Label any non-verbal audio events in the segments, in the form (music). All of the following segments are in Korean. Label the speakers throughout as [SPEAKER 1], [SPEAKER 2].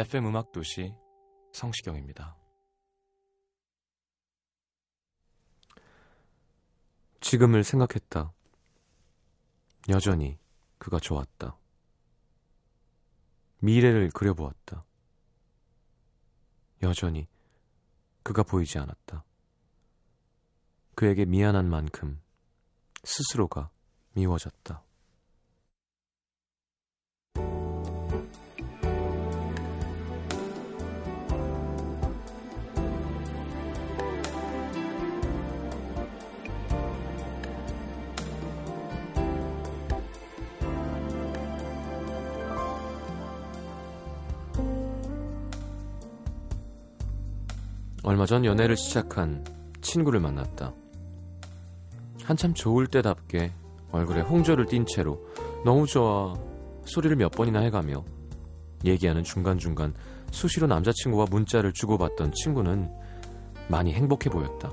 [SPEAKER 1] FM 음악 도시 성시경입니다. 지금을 생각했다. 여전히 그가 좋았다. 미래를 그려보았다. 여전히 그가 보이지 않았다. 그에게 미안한 만큼 스스로가 미워졌다. 얼마 전 연애를 시작한 친구를 만났다. 한참 좋을 때답게 얼굴에 홍조를 띤 채로 너무 좋아 소리를 몇 번이나 해가며 얘기하는 중간중간 수시로 남자친구와 문자를 주고받던 친구는 많이 행복해 보였다.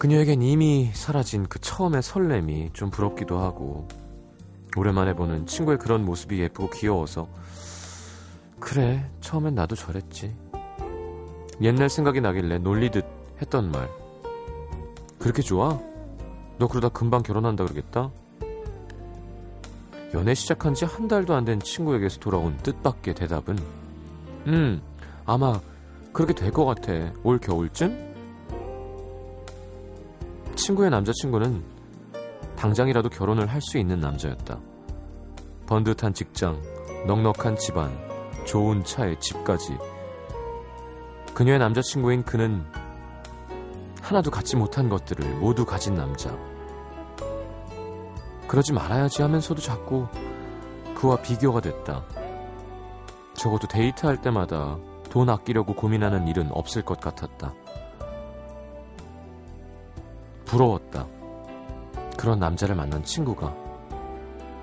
[SPEAKER 1] 그녀에겐 이미 사라진 그 처음의 설렘이 좀 부럽기도 하고 오랜만에 보는 친구의 그런 모습이 예쁘고 귀여워서 그래 처음엔 나도 저랬지 옛날 생각이 나길래 놀리듯 했던 말. 그렇게 좋아? 너 그러다 금방 결혼한다 그러겠다? 연애 시작한 지 한 달도 안 된 친구에게서 돌아온 뜻밖의 대답은 음, 아마 그렇게 될 것 같아. 올 겨울쯤? 친구의 남자친구는 당장이라도 결혼을 할 수 있는 남자였다. 번듯한 직장, 넉넉한 집안, 좋은 차에 집까지 그녀의 남자친구인 그는 하나도 갖지 못한 것들을 모두 가진 남자. 그러지 말아야지 하면서도 자꾸 그와 비교가 됐다. 적어도 데이트할 때마다 돈 아끼려고 고민하는 일은 없을 것 같았다. 부러웠다. 그런 남자를 만난 친구가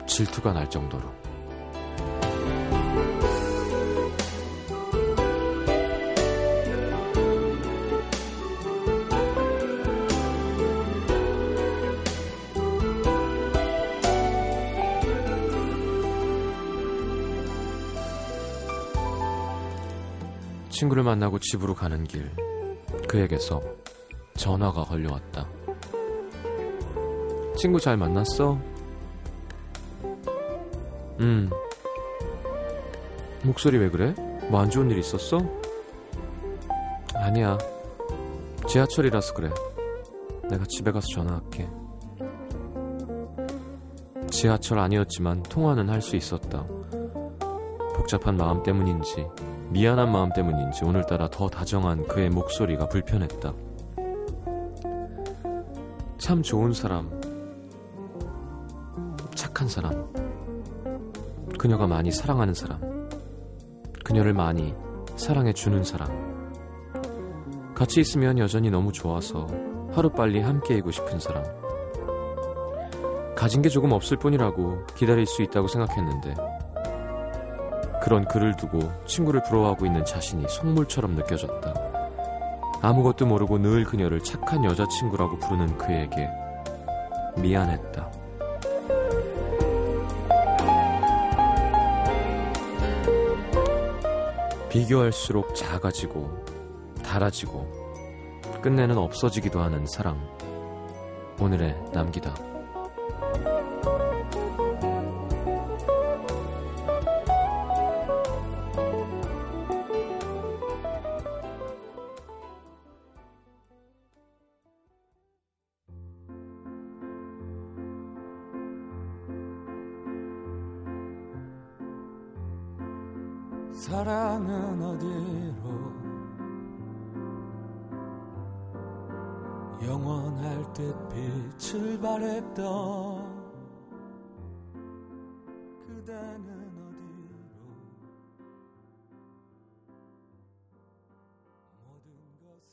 [SPEAKER 1] 질투가 날 정도로. 친구를 만나고 집으로 가는 길, 그에게서 전화가 걸려왔다. 친구 잘 만났어? 음. 목소리 왜 그래? 뭐 안 좋은 일 있었어? 아니야. 지하철이라서 그래. 내가 집에 가서 전화할게. 지하철 아니었지만 통화는 할 수 있었다. 복잡한 마음 때문인지 미안한 마음 때문인지 오늘따라 더 다정한 그의 목소리가 불편했다. 참 좋은 사람, 착한 사람, 그녀가 많이 사랑하는 사람, 그녀를 많이 사랑해주는 사람. 같이 있으면 여전히 너무 좋아서 하루빨리 함께이고 싶은 사람. 가진 게 조금 없을 뿐이라고 기다릴 수 있다고 생각했는데, 그런 글을 두고 친구를 부러워하고 있는 자신이 속물처럼 느껴졌다. 아무것도 모르고 늘 그녀를 착한 여자친구라고 부르는 그에게 미안했다. 비교할수록 작아지고 달아지고 끝내는 없어지기도 하는 사랑. 오늘의 남기다.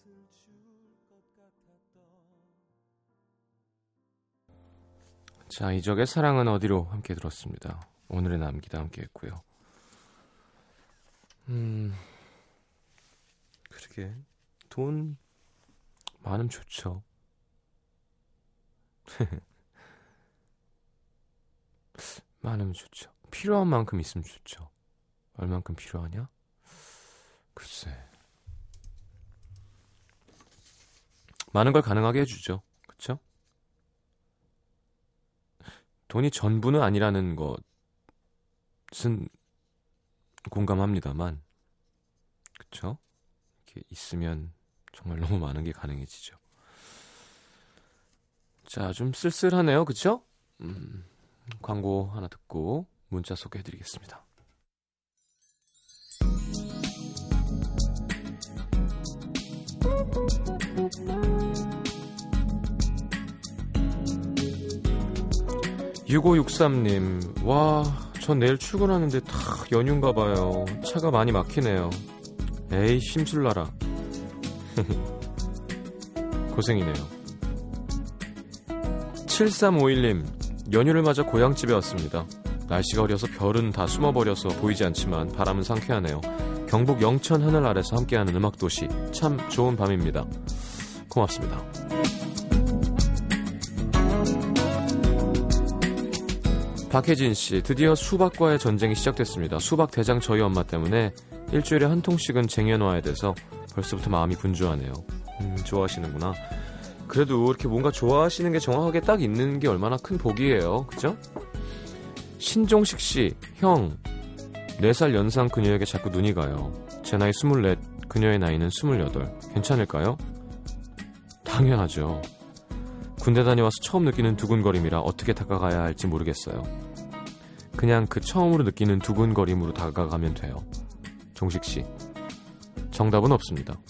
[SPEAKER 2] 것을 줄 것 같았던
[SPEAKER 1] 자, 이적의 사랑은 어디로 함께 들었습니다. 오늘의 남기다 함께 했고요. 음, 그러게. 돈 많으면 좋죠. (laughs) 많으면 좋죠. 필요한 만큼 있으면 좋죠. 얼만큼 필요하냐? 글쎄. 많은 걸 가능하게 해주죠. 그쵸? 돈이 전부는 아니라는 것은 공감합니다만, 그쵸? 이렇게 있으면 정말 너무 많은 게 가능해지죠. 자, 좀 쓸쓸하네요. 그쵸? 음, 광고 하나 듣고 문자 소개해드리겠습니다. (6563님) 와, 전 내일 출근하는데 다 연휴인가 봐요. 차가 많이 막히네요. 에이, 심술나라. (laughs) 고생이네요. 7351님, 연휴를 맞아 고향집에 왔습니다. 날씨가 어려서 별은 다 숨어버려서 보이지 않지만 바람은 상쾌하네요. 경북 영천 하늘 아래서 함께하는 음악도시. 참 좋은 밤입니다. 고맙습니다. 박혜진 씨, 드디어 수박과의 전쟁이 시작됐습니다. 수박 대장 저희 엄마 때문에 일주일에 한 통씩은 쟁여놔야 돼서 벌써부터 마음이 분주하네요. 음, 좋아하시는구나. 그래도 이렇게 뭔가 좋아하시는 게 정확하게 딱 있는 게 얼마나 큰 복이에요. 그죠? 신종식 씨, 형. 4살 연상 그녀에게 자꾸 눈이 가요. 제 나이 24, 그녀의 나이는 28. 괜찮을까요? 당연하죠. 군대 다녀와서 처음 느끼는 두근거림이라 어떻게 다가가야 할지 모르겠어요. 그냥 그 처음으로 느끼는 두근거림으로 다가가면 돼요. 종식 씨. 정답은 없습니다.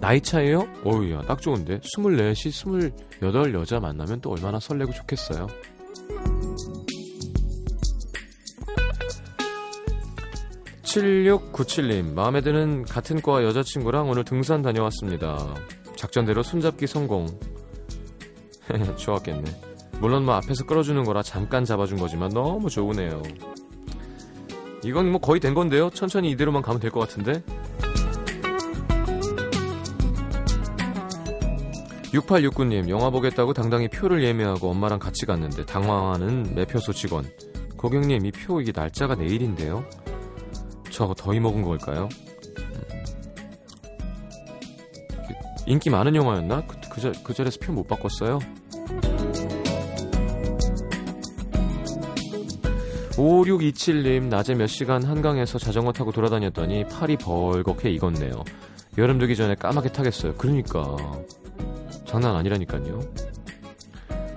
[SPEAKER 1] 나이 차이요? 어우야, 딱 좋은데. 24시, 28 여자 만나면 또 얼마나 설레고 좋겠어요. (7697님) 마음에 드는 같은 과 여자친구랑 오늘 등산 다녀왔습니다 작전대로 손잡기 성공 (laughs) 좋았겠네 물론 뭐 앞에서 끌어주는 거라 잠깐 잡아준 거지만 너무 좋으네요 이건 뭐 거의 된 건데요 천천히 이대로만 가면 될 것 같은데 6869님, 영화 보겠다고 당당히 표를 예매하고 엄마랑 같이 갔는데 당황하는 매표소 직원. 고객님, 이 표 이게 날짜가 내일인데요? 저 더위 먹은 걸까요? 인기 많은 영화였나? 그, 그, 자, 그 자리에서 표 못 바꿨어요? 5627님, 낮에 몇 시간 한강에서 자전거 타고 돌아다녔더니 팔이 벌겋게 익었네요. 여름 되기 전에 까맣게 타겠어요. 그러니까. 장난 아니라니까요.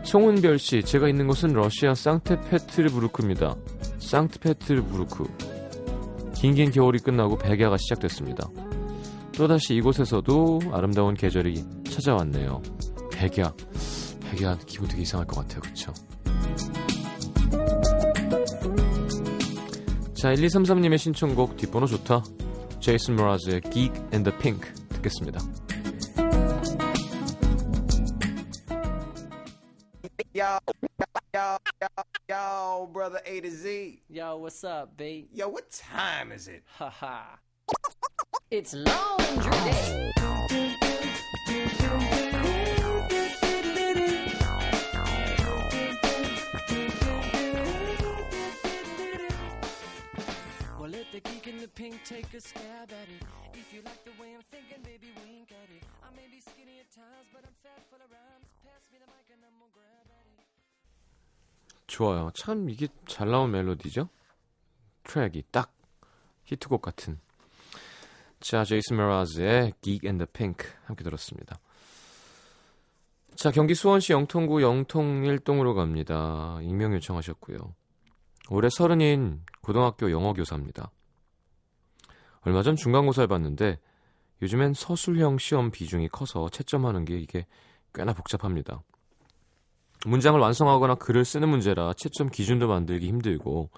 [SPEAKER 1] 송은별 씨, 제가 있는 곳은 러시아 상트페트르부르크입니다. 상트페트르부르크. 긴긴 겨울이 끝나고 백야가 시작됐습니다. 또다시 이곳에서도 아름다운 계절이 찾아왔네요. 백야. 백야 기분 되게 이상할 것 같아요. 그쵸? 자, 1233님의 신청곡 뒷번호 좋다. 제이슨 모라즈의 Geek and the Pink 듣겠습니다.
[SPEAKER 3] Yo, yo, yo, yo, brother A to Z.
[SPEAKER 4] Yo, what's up, B?
[SPEAKER 3] Yo, what time is it?
[SPEAKER 4] Haha. it's laundry day. The pink take a stab at it. If you like the way I'm thinking, baby, wink at it. I may be skinny at times, but I'm fat full of rhymes. Pass me the mic and I'm gonna grab at it.
[SPEAKER 1] 좋아요. 참 이게 잘 나온 멜로디죠? 트랙이 딱 히트곡 같은. 자, 제이슨 메라즈의 Geek and the Pink 함께 들었습니다. 자, 경기 수원시 영통구 영통일동으로 갑니다. 익명 요청하셨고요. 올해 서른인 고등학교 영어 교사입니다. 얼마 전 중간고사를 봤는데 요즘엔 서술형 시험 비중이 커서 채점하는 게 이게 꽤나 복잡합니다. 문장을 완성하거나 글을 쓰는 문제라 채점 기준도 만들기 힘들고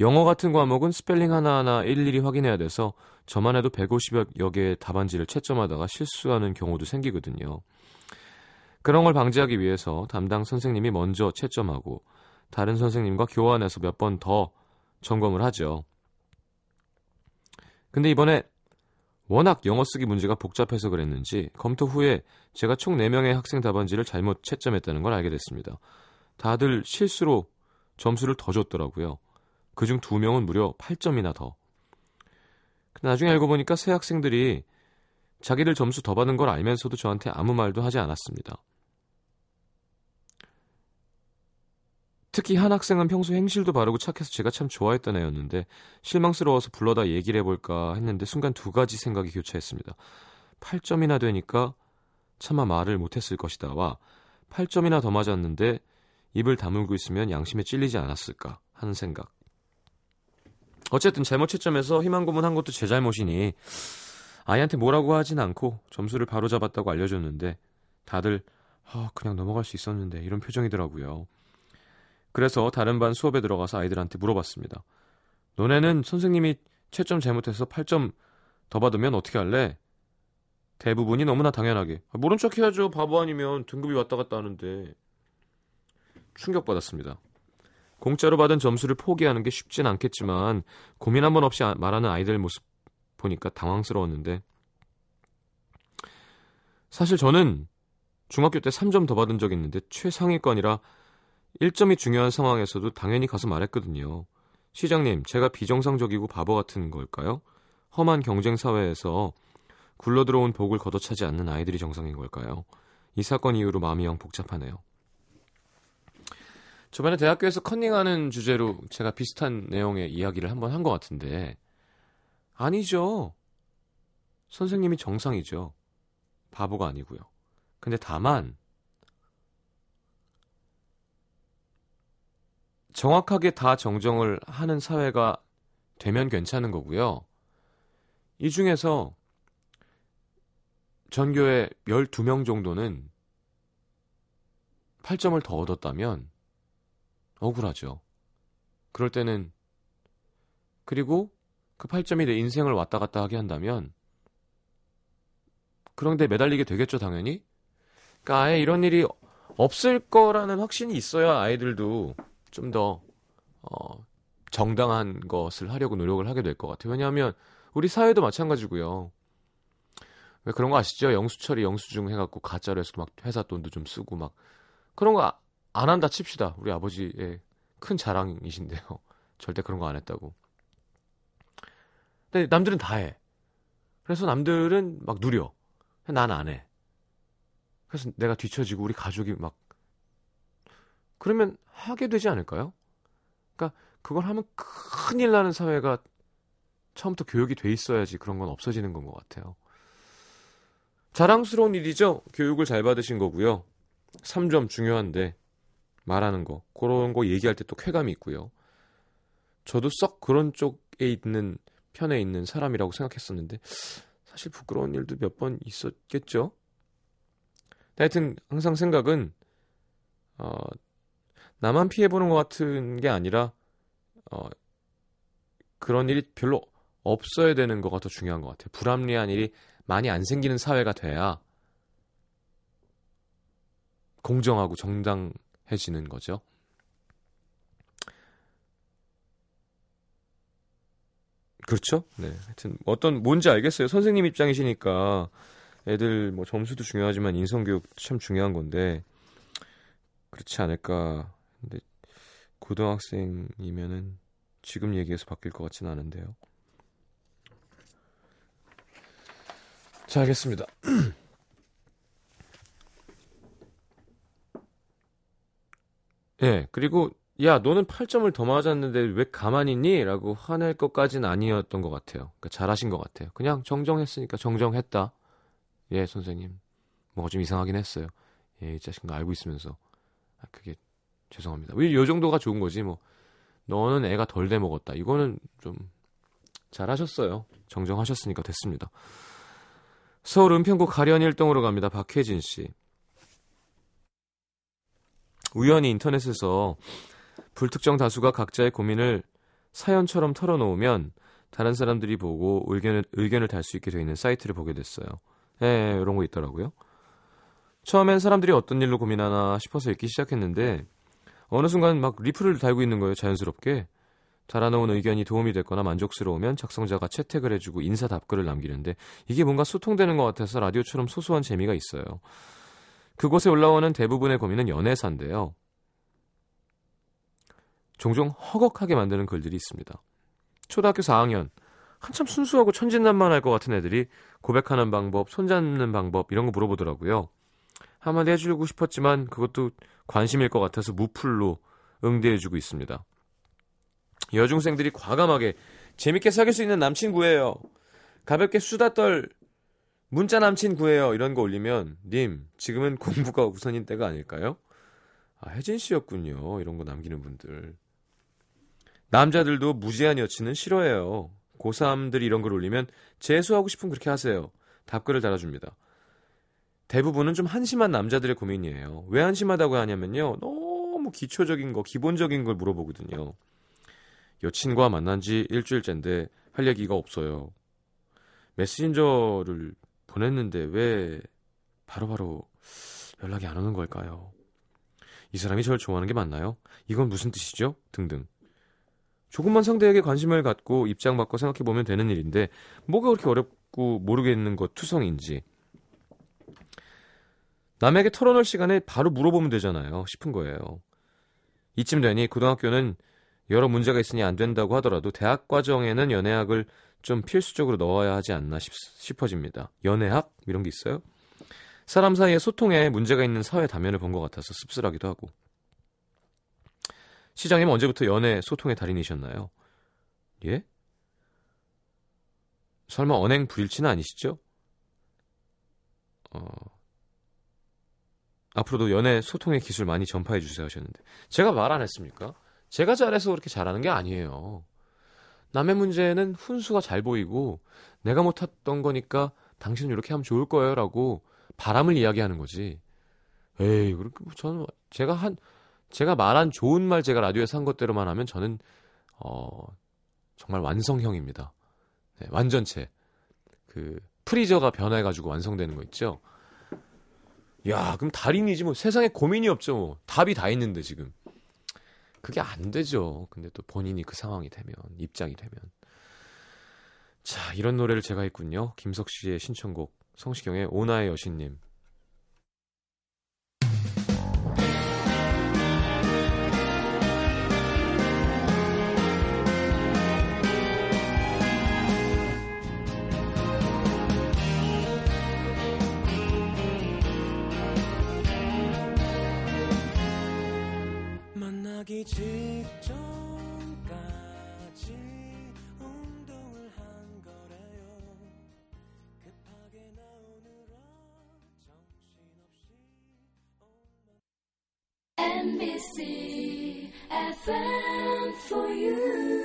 [SPEAKER 1] 영어 같은 과목은 스펠링 하나하나 일일이 확인해야 돼서 저만 해도 150여 개의 답안지를 채점하다가 실수하는 경우도 생기거든요. 그런 걸 방지하기 위해서 담당 선생님이 먼저 채점하고 다른 선생님과 교환해서 몇 번 더 점검을 하죠. 근데 이번에 워낙 영어 쓰기 문제가 복잡해서 그랬는지 검토 후에 제가 총 4명의 학생 답안지를 잘못 채점했다는 걸 알게 됐습니다. 다들 실수로 점수를 더 줬더라고요. 그중 2명은 무려 8점이나 더. 나중에 알고 보니까 새 학생들이 자기들 점수 더 받은 걸 알면서도 저한테 아무 말도 하지 않았습니다. 특히 한 학생은 평소 행실도 바르고 착해서 제가 참 좋아했던 애였는데 실망스러워서 불러다 얘기를 해볼까 했는데 순간 두 가지 생각이 교차했습니다. 8점이나 되니까 차마 말을 못했을 것이다. 와 8점이나 더 맞았는데 입을 다물고 있으면 양심에 찔리지 않았을까 하는 생각. 어쨌든 잘못 채점해서 희망 고문한 것도 제 잘못이니 아이한테 뭐라고 하진 않고 점수를 바로 잡았다고 알려줬는데 다들 아, 그냥 넘어갈 수 있었는데 이런 표정이더라고요. 그래서 다른 반 수업에 들어가서 아이들한테 물어봤습니다. 너네는 선생님이 채점 잘못해서 8점 더 받으면 어떻게 할래? 대부분이 너무나 당연하게 아, 모른 척 해야죠. 바보 아니면 등급이 왔다 갔다 하는데 충격받았습니다. 공짜로 받은 점수를 포기하는 게 쉽진 않겠지만 고민 한 번 없이 아, 말하는 아이들 모습 보니까 당황스러웠는데 사실 저는 중학교 때 3점 더 받은 적 있는데 최상위권이라 1점이 중요한 상황에서도 당연히 가서 말했거든요. 시장님, 제가 비정상적이고 바보 같은 걸까요? 험한 경쟁 사회에서 굴러 들어온 복을 걷어차지 않는 아이들이 정상인 걸까요? 이 사건 이후로 마음이 영 복잡하네요. 저번에 대학교에서 컨닝하는 주제로 제가 비슷한 내용의 이야기를 한번 한 것 같은데 아니죠. 선생님이 정상이죠. 바보가 아니고요. 근데 다만 정확하게 다 정정을 하는 사회가 되면 괜찮은 거고요. 이 중에서 전교에 12명 정도는 8점을 더 얻었다면 억울하죠. 그럴 때는 그리고 그 8점이 내 인생을 왔다 갔다 하게 한다면 그런데 매달리게 되겠죠, 당연히. 그러니까 아예 이런 일이 없을 거라는 확신이 있어야 아이들도 좀더 어, 정당한 것을 하려고 노력을 하게 될 것 같아요. 왜냐하면 우리 사회도 마찬가지고요. 왜 그런 거 아시죠? 영수처리 영수증 해갖고 가짜로 해서 막 회사 돈도 좀 쓰고 막 그런 거 안 한다 칩시다. 우리 아버지의 큰 자랑이신데요. (laughs) 절대 그런 거 안 했다고. 근데 남들은 다 해. 그래서 남들은 막 누려. 난 안 해. 그래서 내가 뒤처지고 우리 가족이 막 그러면 하게 되지 않을까요? 그러니까 그걸 하면 큰일 나는 사회가 처음부터 교육이 돼 있어야지 그런 건 없어지는 건 것 같아요. 자랑스러운 일이죠. 교육을 잘 받으신 거고요. 3점 중요한데 말하는 거 그런 거 얘기할 때 또 쾌감이 있고요. 저도 썩 그런 쪽에 있는 편에 있는 사람이라고 생각했었는데 사실 부끄러운 일도 몇 번 있었겠죠. 하여튼 항상 생각은 어, 나만 피해보는 것 같은 게 아니라 어, 그런 일이 별로 없어야 되는 거가 더 중요한 것 같아요. 불합리한 일이 많이 안 생기는 사회가 돼야 공정하고 정당해지는 거죠. 그렇죠? 네. 하여튼 어떤 뭔지 알겠어요. 선생님 입장이시니까 애들 뭐 점수도 중요하지만 인성교육 참 중요한 건데 그렇지 않을까 근데 고등학생이면은 지금 얘기해서 바뀔 것 같지는 않은데요. 자, 알겠습니다. (clears throat) 예, 그리고 야, 너는 8점을 더 맞았는데 왜 가만히 있니? 라고 화낼 것까지는 아니었던 것 같아요. 그러니까 잘하신 것 같아요. 그냥 정정했으니까 정정했다. 예, 선생님. 뭐가 좀 이상하긴 했어요. 예, 이 자식은 알고 있으면서. 아, 그게 죄송합니다. 이 정도가 좋은 거지 뭐 너는 애가 덜 돼 먹었다. 이거는 좀 잘하셨어요. 정정하셨으니까 됐습니다. 서울 은평구 가련 일동으로 갑니다. 박혜진 씨. 우연히 인터넷에서 불특정 다수가 각자의 고민을 사연처럼 털어놓으면 다른 사람들이 보고 의견을, 의견을 달 수 있게 되어 있는 사이트를 보게 됐어요. 예, 이런 거 있더라고요. 처음엔 사람들이 어떤 일로 고민하나 싶어서 읽기 시작했는데 어느 순간 막 리플을 달고 있는 거예요, 자연스럽게. 달아놓은 의견이 도움이 됐거나 만족스러우면 작성자가 채택을 해주고 인사 답글을 남기는데 이게 뭔가 소통되는 것 같아서 라디오처럼 소소한 재미가 있어요. 그곳에 올라오는 대부분의 고민은 연애사인데요. 종종 허걱하게 만드는 글들이 있습니다. 초등학교 4학년 한참 순수하고 천진난만할 것 같은 애들이 고백하는 방법, 손잡는 방법 이런 거 물어보더라고요. 한마디 해주고 싶었지만 그것도 관심일 것 같아서 무풀로 응대해주고 있습니다. 여중생들이 과감하게 재밌게 사귈 수 있는 남친 구해요. 가볍게 수다 떨 문자 남친 구해요. 이런 거 올리면 님 지금은 (laughs) 공부가 우선인 때가 아닐까요? 아 혜진 씨였군요. 이런 거 남기는 분들. 남자들도 무제한 여친은 싫어해요. 고3들이 이런 걸 올리면 재수하고 싶으면 그렇게 하세요. 답글을 달아줍니다. 대부분은 좀 한심한 남자들의 고민이에요. 왜 한심하다고 하냐면요. 너무 기초적인 거, 기본적인 걸 물어보거든요. 여친과 만난 지 일주일째인데 할 얘기가 없어요. 메신저를 보냈는데 왜 바로 바로 연락이 안 오는 걸까요? 이 사람이 저를 좋아하는 게 맞나요? 이건 무슨 뜻이죠? 등등. 조금만 상대에게 관심을 갖고 입장 바꿔 생각해 보면 되는 일인데 뭐가 그렇게 어렵고 모르겠는 것 투성인지 남에게 털어놓을 시간에 바로 물어보면 되잖아요 싶은 거예요. 이쯤 되니 고등학교는 여러 문제가 있으니 안 된다고 하더라도 대학 과정에는 연애학을 좀 필수적으로 넣어야 하지 않나 싶, 싶어집니다. 연애학 이런 게 있어요? 사람 사이에 소통에 문제가 있는 사회 다면을 본 것 같아서 씁쓸하기도 하고 시장님 언제부터 연애 소통의 달인이셨나요? 예? 설마 언행 불일치는 아니시죠? 어, 앞으로도 연애 소통의 기술 많이 전파해 주세요 하셨는데 제가 말 안 했습니까? 제가 잘해서 그렇게 잘하는 게 아니에요. 남의 문제는 훈수가 잘 보이고 내가 못했던 거니까 당신은 이렇게 하면 좋을 거예요라고 바람을 이야기하는 거지. 에이, 그렇게 뭐 저는 제가 한 제가 말한 좋은 말 제가 라디오에서 한 것대로만 하면 저는 어 정말 완성형입니다. 네, 완전체. 그 프리저가 변해 가지고 완성되는 거 있죠. 야, 그럼 달인이지 뭐 세상에 고민이 없죠. 뭐. 답이 다 있는데 지금. 그게 안 되죠. 근데 또 본인이 그 상황이 되면 입장이 되면 자, 이런 노래를 제가 했군요. 김석 씨의 신청곡 성시경의 오나의 여신님
[SPEAKER 2] 직전까지 운동을 한 거래요 급하게 나오느라 정신없이
[SPEAKER 5] NBC FM for you.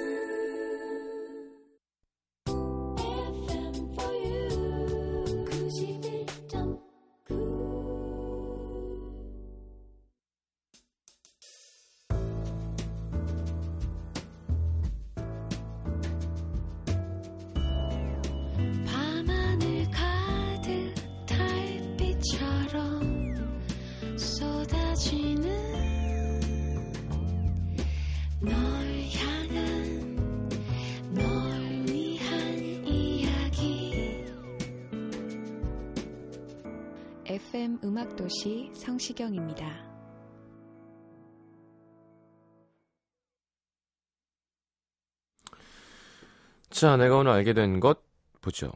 [SPEAKER 5] FM
[SPEAKER 6] 음악도시 성시경입니다.
[SPEAKER 1] 자, 내가 오늘 알게 된 것 보죠.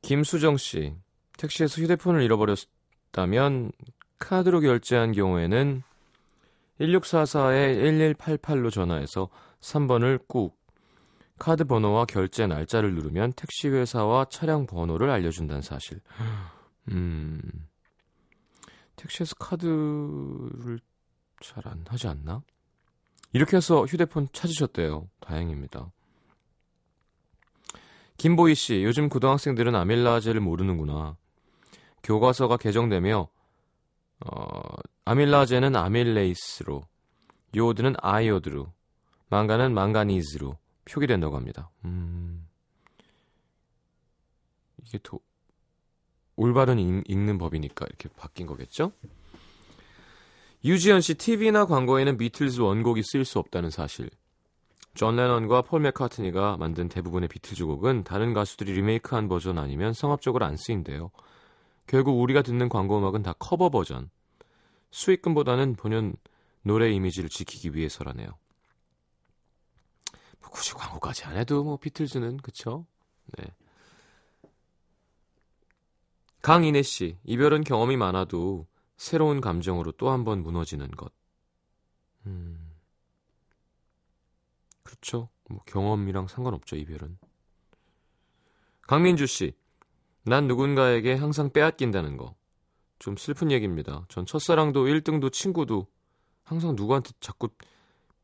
[SPEAKER 1] 김수정 씨, 택시에서 휴대폰을 잃어버렸다면 카드로 결제한 경우에는 1644에 1188로 전화해서 3번을 꾹 카드 번호와 결제 날짜를 누르면 택시 회사와 차량 번호를 알려준다는 사실. 음, 택시에서 카드를 잘 안 하지 않나? 이렇게 해서 휴대폰 찾으셨대요. 다행입니다. 김보희 씨, 요즘 고등학생들은 아밀라제를 모르는구나. 교과서가 개정되며 어, 아밀라제는 아밀레이스로, 요오드는 아이오드로, 망가는 망가니즈로 표기된다고 합니다. 음, 이게 도, 올바른 읽, 읽는 법이니까 이렇게 바뀐 거겠죠? 유지현 씨, TV나 광고에는 비틀즈 원곡이 쓰일 수 없다는 사실. 존 레넌과 폴 맥카트니가 만든 대부분의 비틀즈 곡은 다른 가수들이 리메이크한 버전 아니면 성합적으로 안 쓰인대요. 결국 우리가 듣는 광고 음악은 다 커버 버전. 수익금보다는 본연 노래 이미지를 지키기 위해서라네요. 뭐 굳이 광고까지 안 해도 뭐 비틀즈는 그쵸? 네. 강인혜 씨, 이별은 경험이 많아도 새로운 감정으로 또 한 번 무너지는 것. 음. 그렇죠. 뭐 경험이랑 상관없죠, 이별은. 강민주 씨, 난 누군가에게 항상 빼앗긴다는 거. 좀 슬픈 얘기입니다. 전 첫사랑도 1등도 친구도 항상 누구한테 자꾸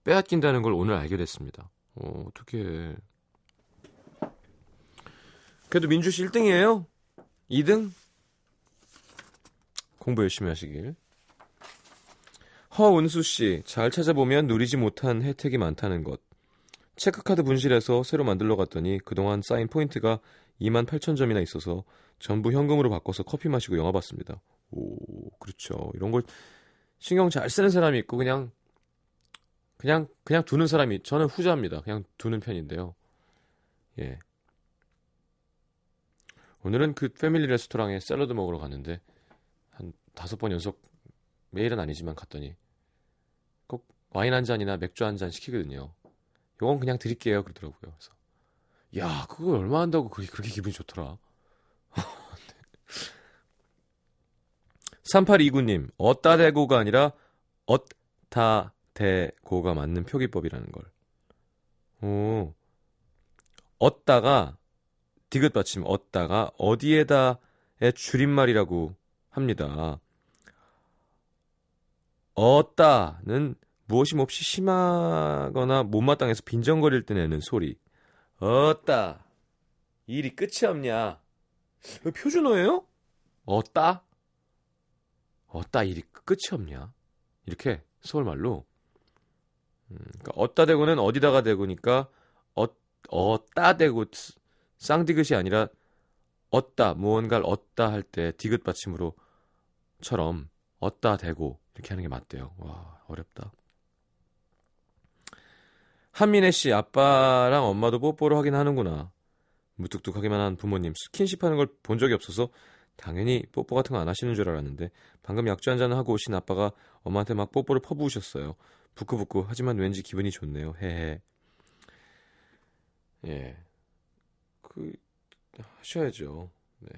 [SPEAKER 1] 빼앗긴다는 걸 오늘 알게 됐습니다. 어, 어떻게 그래도 민주 씨 1등이에요? 2등? 공부 열심히 하시길. 허은수 씨, 잘 찾아보면 누리지 못한 혜택이 많다는 것. 체크카드 분실해서 새로 만들러 갔더니 그동안 쌓인 포인트가 2만 8천 점이나 있어서 전부 현금으로 바꿔서 커피 마시고 영화 봤습니다. 오, 그렇죠. 이런 걸 신경 잘 쓰는 사람이 있고 그냥 그냥 그냥 두는 사람이 저는 후자입니다. 그냥 두는 편인데요. 예. 오늘은 그 패밀리 레스토랑에 샐러드 먹으러 갔는데 한 다섯 번 연속 매일은 아니지만 갔더니 꼭 와인 한 잔이나 맥주 한 잔 시키거든요. 요건 그냥 드릴게요 그러더라고요. 그래서 야 그거 얼마 한다고 그게 그렇게 기분이 좋더라. 3829님, 어따 대고가 아니라 엇다 대고가 맞는 표기법이라는 걸. 오, 엇다가 디귿 받침 엇다가 어디에다의 줄임말이라고 합니다. 어따는 무엇이 몹시 심하거나 못마땅해서 빈정거릴 때 내는 소리. 어따 일이 끝이 없냐? 표준어예요? 어따? 어따 일이 끝이 없냐? 이렇게 서울말로. 음, 그러니까 어따 대고는 어디다가 대고니까 어, 어따 대고 쌍디귿이 아니라 어따 무언가를 얻다 할때 디귿 받침으로처럼 얻다 대고 이렇게 하는 게 맞대요. 와 어렵다. 한민혜 씨 아빠랑 엄마도 뽀뽀를 하긴 하는구나. 무뚝뚝하기만 한 부모님 스킨십 하는 걸 본 적이 없어서 당연히 뽀뽀 같은 거 안 하시는 줄 알았는데 방금 약주 한 잔 하고 오신 아빠가 엄마한테 막 뽀뽀를 퍼부으셨어요. 부끄부끄 하지만 왠지 기분이 좋네요. 헤헤. 예. 그 하셔야죠. 네.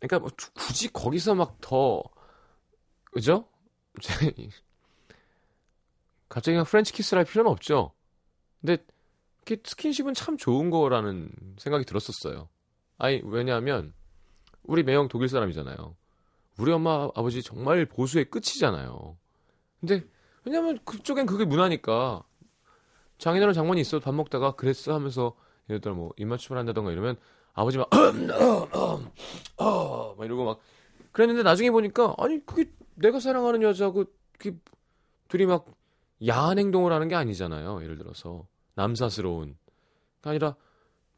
[SPEAKER 1] 그러니까 뭐 굳이 거기서 막 더 그죠? (laughs) 갑자기 프렌치 키스를 할 필요는 없죠. 근데 스킨십은 참 좋은 거라는 생각이 들었었어요. 아니 왜냐하면 우리 매형 독일 사람이잖아요. 우리 엄마 아버지 정말 보수의 끝이잖아요. 근데 왜냐면 그쪽엔 그게 문화니까 장인어른 장모님 있어도 밥 먹다가 그랬어 하면서 예를 들어 뭐 입맞춤을 한다던가 이러면 아버지 막, (clears throat) 어, 막 이러고 막 그랬는데 나중에 보니까 아니 그게 내가 사랑하는 여자고 그게 둘이 막 야한 행동을 하는 게 아니잖아요. 예를 들어서. 남사스러운. 아니라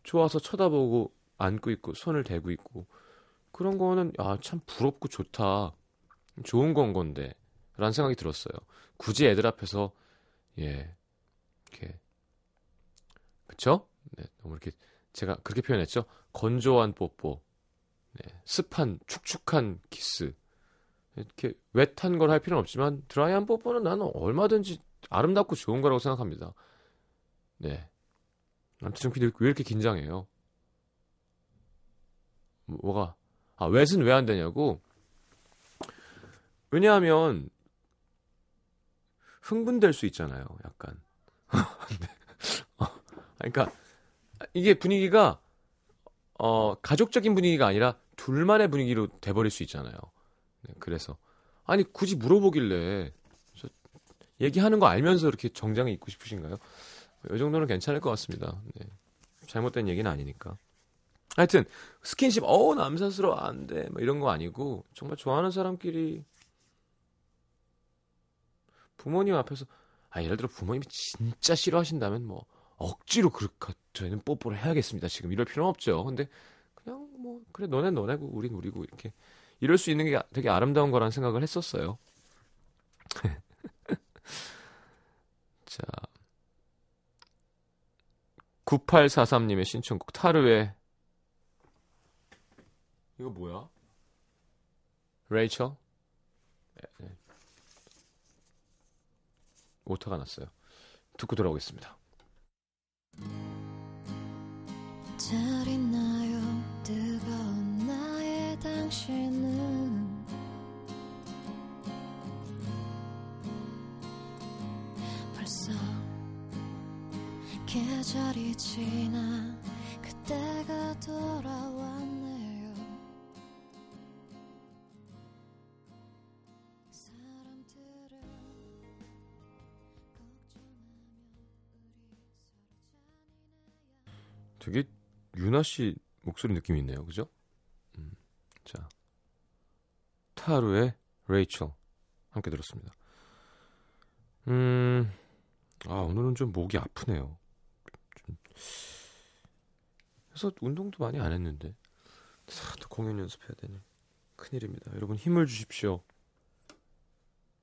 [SPEAKER 1] 좋아서 쳐다보고 안고 있고 손을 대고 있고. 그런 거는 아 참 부럽고 좋다. 좋은 건 건데. 라는 생각이 들었어요. 굳이 애들 앞에서 예 이렇게. 그쵸? 네 너무 이렇게 제가 그렇게 표현했죠 건조한 뽀뽀 네, 습한 축축한 키스 이렇게 웻한 걸 할 필요는 없지만 드라이한 뽀뽀는 나는 얼마든지 아름답고 좋은 거라고 생각합니다 네. 아무튼 정 PD 왜 이렇게 긴장해요? 뭐가? 아, 웻은 왜 안 되냐고? 왜냐하면 흥분될 수 있잖아요, 약간. (laughs) 네. 어, 그러니까 이게 분위기가 어, 가족적인 분위기가 아니라 둘만의 분위기로 돼버릴 수 있잖아요. 네, 그래서 아니 굳이 물어보길래 얘기하는 거 알면서 이렇게 정장을 입고 싶으신가요? 이 정도는 괜찮을 것 같습니다. 네. 잘못된 얘기는 아니니까. 하여튼 스킨십 어우 남사스러워 안돼 뭐 이런 거 아니고 정말 좋아하는 사람끼리 부모님 앞에서 아 예를 들어 부모님이 진짜 싫어하신다면 뭐 억지로 그렇게 저희는 뽀뽀를 해야겠습니다 지금 이럴 필요는 없죠 근데 그냥 뭐 그래 너네 너네고 우린 우리고 이렇게 이럴 수 있는 게 되게 아름다운 거라는 생각을 했었어요 (laughs) 자 9843님의 신청곡 타르의 이거 뭐야? 레이첼? 네, 네. 오타가 났어요. 듣고 돌아오겠습니다.
[SPEAKER 5] 잘 있나요? 뜨거운 나의 당신은? 벌써 계절이 지나 그때가 돌아왔네요. 사람들은 걱정하며 우리 서로 잔인해야
[SPEAKER 1] 되게 유나 씨 목소리 느낌이 있네요. 그죠? 음, 자. 타루의 레이첼 함께 들었습니다. 음. 아, 오늘은 좀 목이 아프네요. 좀 그래서 운동도 많이 안 했는데. 자, 또 공연 연습해야 되네. 큰일입니다. 여러분 힘을 주십시오.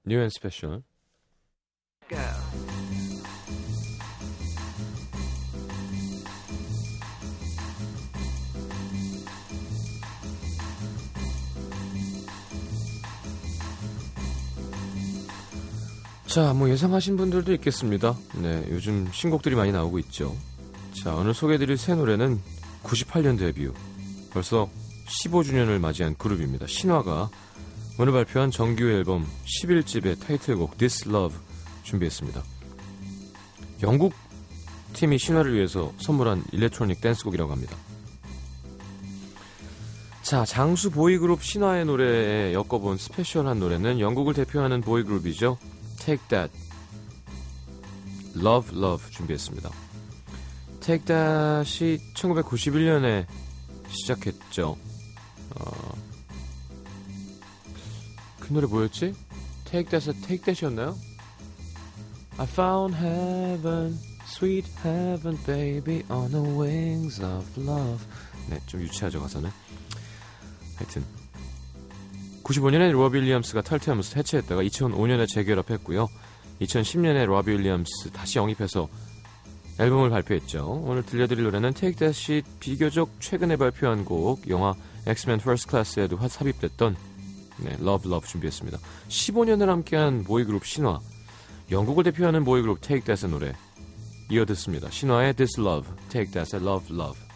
[SPEAKER 1] New and Special. 자, 뭐 예상하신 분들도 있겠습니다. 네, 요즘 신곡들이 많이 나오고 있죠. 자, 오늘 소개해드릴 새 노래는 98년 데뷔. 벌써 15주년을 맞이한 그룹입니다. 신화가 오늘 발표한 정규 앨범 11집의 타이틀곡 This Love 준비했습니다. 영국 팀이 신화를 위해서 선물한 electronic 댄스곡이라고 합니다. 자, 장수 보이그룹 신화의 노래에 엮어본 special한 노래는 영국을 대표하는 보이그룹이죠. Take That Love Love 준비했습니다. Take That이 1991년에 시작했죠. 어, 그 노래 뭐였지? Take That의 Take That이었나요? I found heaven, sweet heaven, baby, on the wings of love. 네, 좀 유치하죠 가사는. 하여튼 95년에 로비 윌리엄스가 탈퇴하면서 해체했다가 2005년에 재결합했고요. 2010년에 로비 윌리엄스 다시 영입해서 앨범을 발표했죠. 오늘 들려드릴 노래는 Take That이 비교적 최근에 발표한 곡 영화 X-Men First Class에도 삽입됐던 네, Love Love 준비했습니다. 15년을 함께한 보이그룹 신화 영국을 대표하는 보이그룹 Take That의 노래 이어 듣습니다. 신화의 This Love, Take That의 Love Love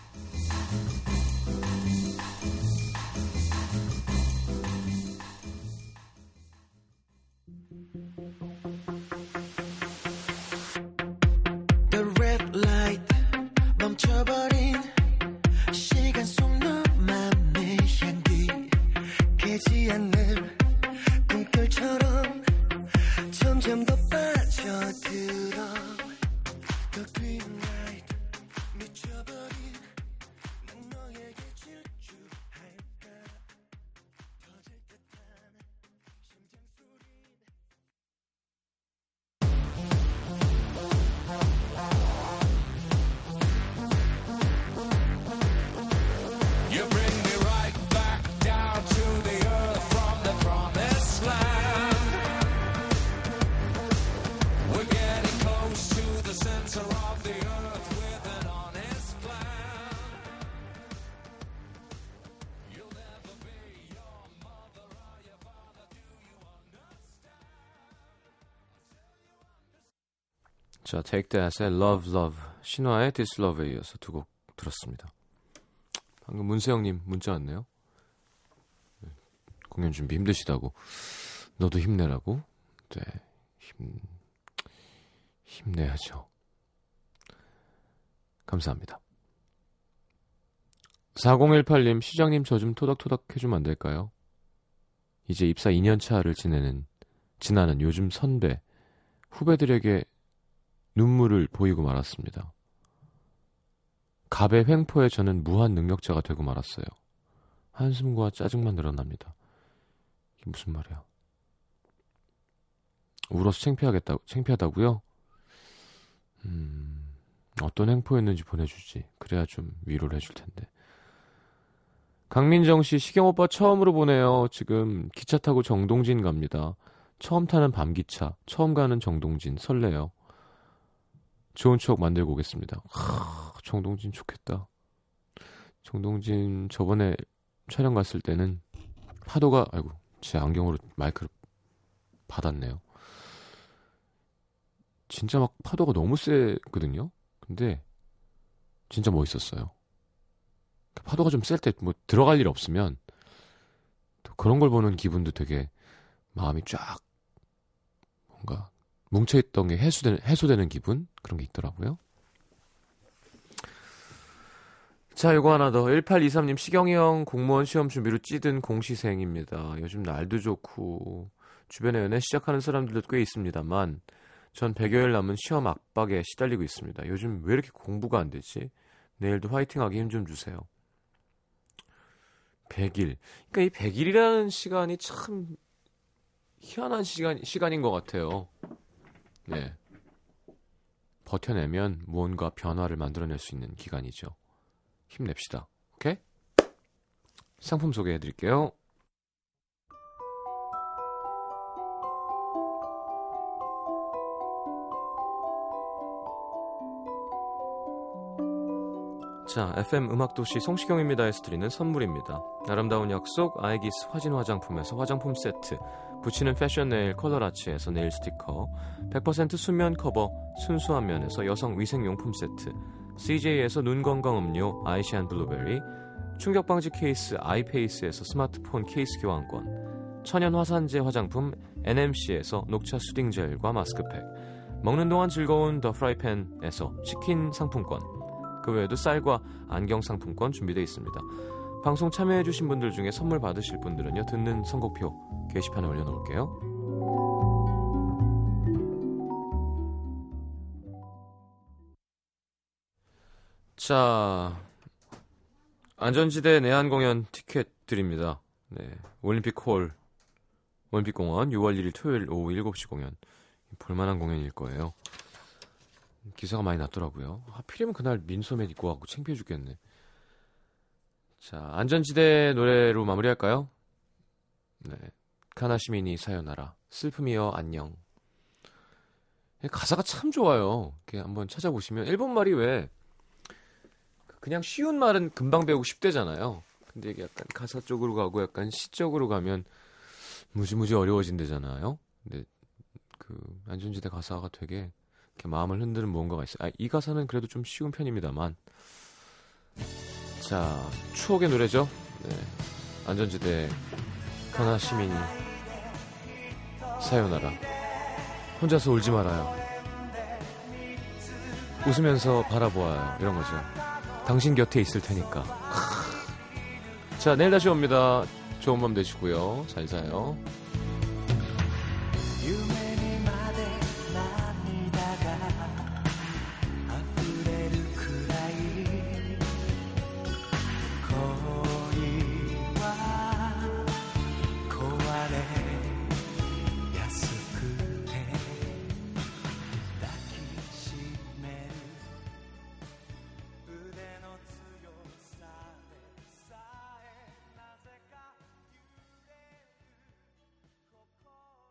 [SPEAKER 1] 자, Take That의 Love Love, 신화의 This Love에 이어서 두 곡 들었습니다. 방금 문세영님 문자 왔네요. 네, 공연 준비 힘드시다고. 너도 힘내라고? 네, 힘, 힘내야죠. 감사합니다. 4018님, 시장님 저 좀 토닥토닥 해주면 안 될까요? 이제 입사 2년 차를 지내는, 지나는 요즘 선배, 후배들에게 눈물을 보이고 말았습니다. 갑의 횡포에 저는 무한 능력자가 되고 말았어요. 한숨과 짜증만 늘어납니다. 이게 무슨 말이야? 울어서 창피하겠다, 창피하다고요? 음, 어떤 행포였는지 보내주지. 그래야 좀 위로를 해줄 텐데. 강민정 씨, 시경 오빠 처음으로 보내요. 지금 기차 타고 정동진 갑니다. 처음 타는 밤기차, 처음 가는 정동진, 설레요. 좋은 추억 만들고 오겠습니다. 하, 정동진 좋겠다. 정동진 저번에 촬영 갔을 때는 파도가, 아이고, 제 안경으로 마이크를 받았네요. 진짜 막 파도가 너무 세거든요. 근데 진짜 멋있었어요. 파도가 좀 셀 때 뭐 들어갈 일 없으면 또 그런 걸 보는 기분도 되게 마음이 쫙 뭔가 뭉쳐있던 게 해소되는, 해소되는 기분? 그런 게 있더라고요. 자, 요거 하나 더. 1823님, 시경이 형 공무원 시험 준비로 찌든 공시생입니다. 요즘 날도 좋고, 주변에 연애 시작하는 사람들도 꽤 있습니다만, 전 100여일 남은 시험 압박에 시달리고 있습니다. 요즘 왜 이렇게 공부가 안 되지? 내일도 화이팅 하기 힘 좀 주세요. 100일. 그러니까 이 100일이라는 시간이 참 희한한 시간, 시간인 것 같아요. 네. 버텨내면 무언가 변화를 만들어낼 수 있는 기간이죠. 힘냅시다. 오케이? 상품 소개해 드릴게요. 자, FM 음악도시 성시경입니다에서 드리는 선물입니다. 아름다운 약속 아이기스 화진 화장품에서 화장품 세트, 붙이는 패션 네일 컬러라치에서 네일 스티커, 100% 순면 커버 순수한 면에서 여성 위생용품 세트, CJ에서 눈 건강 음료 아이시안 블루베리, 충격 방지 케이스 아이페이스에서 스마트폰 케이스 교환권, 천연 화산재 화장품 NMC에서 녹차 soothing 젤과 마스크팩, 먹는 동안 즐거운 더 프라이팬에서 치킨 상품권, 그 외에도 쌀과 안경 상품권 준비되어 있습니다. 방송 참여해주신 분들 중에 선물 받으실 분들은요, 듣는 선곡표 게시판에 올려놓을게요. 자, 안전지대 내한 공연 티켓 드립니다. 네, 올림픽 홀, 올림픽공원 6월 1일 토요일 오후 7시 공연. 볼만한 공연일 거예요. 기사가 많이 났더라고요. 하필이면 그날 민소매 입고 가고 창피해 죽겠네. 자, 안전지대 노래로 마무리할까요? 네. 카나시미니 사요나라. 슬픔이여 안녕. 가사가 참 좋아요. 이렇게 한번 찾아보시면 일본 말이 왜 그냥 쉬운 말은 금방 배우고 쉽대잖아요. 근데 이게 약간 가사 쪽으로 가고 약간 시 쪽으로 가면 무지무지 어려워진대잖아요. 근데 그 안전지대 가사가 되게 이렇게 마음을 흔드는 무언가가 있어요. 아, 이 가사는 그래도 좀 쉬운 편입니다만. 자, 추억의 노래죠. 네. 안전지대 카나 시민이 사요나라. 혼자서 울지 말아요. 웃으면서 바라보아요. 이런 거죠. 당신 곁에 있을 테니까. 자, 내일 다시 옵니다. 좋은 밤 되시고요. 잘 자요.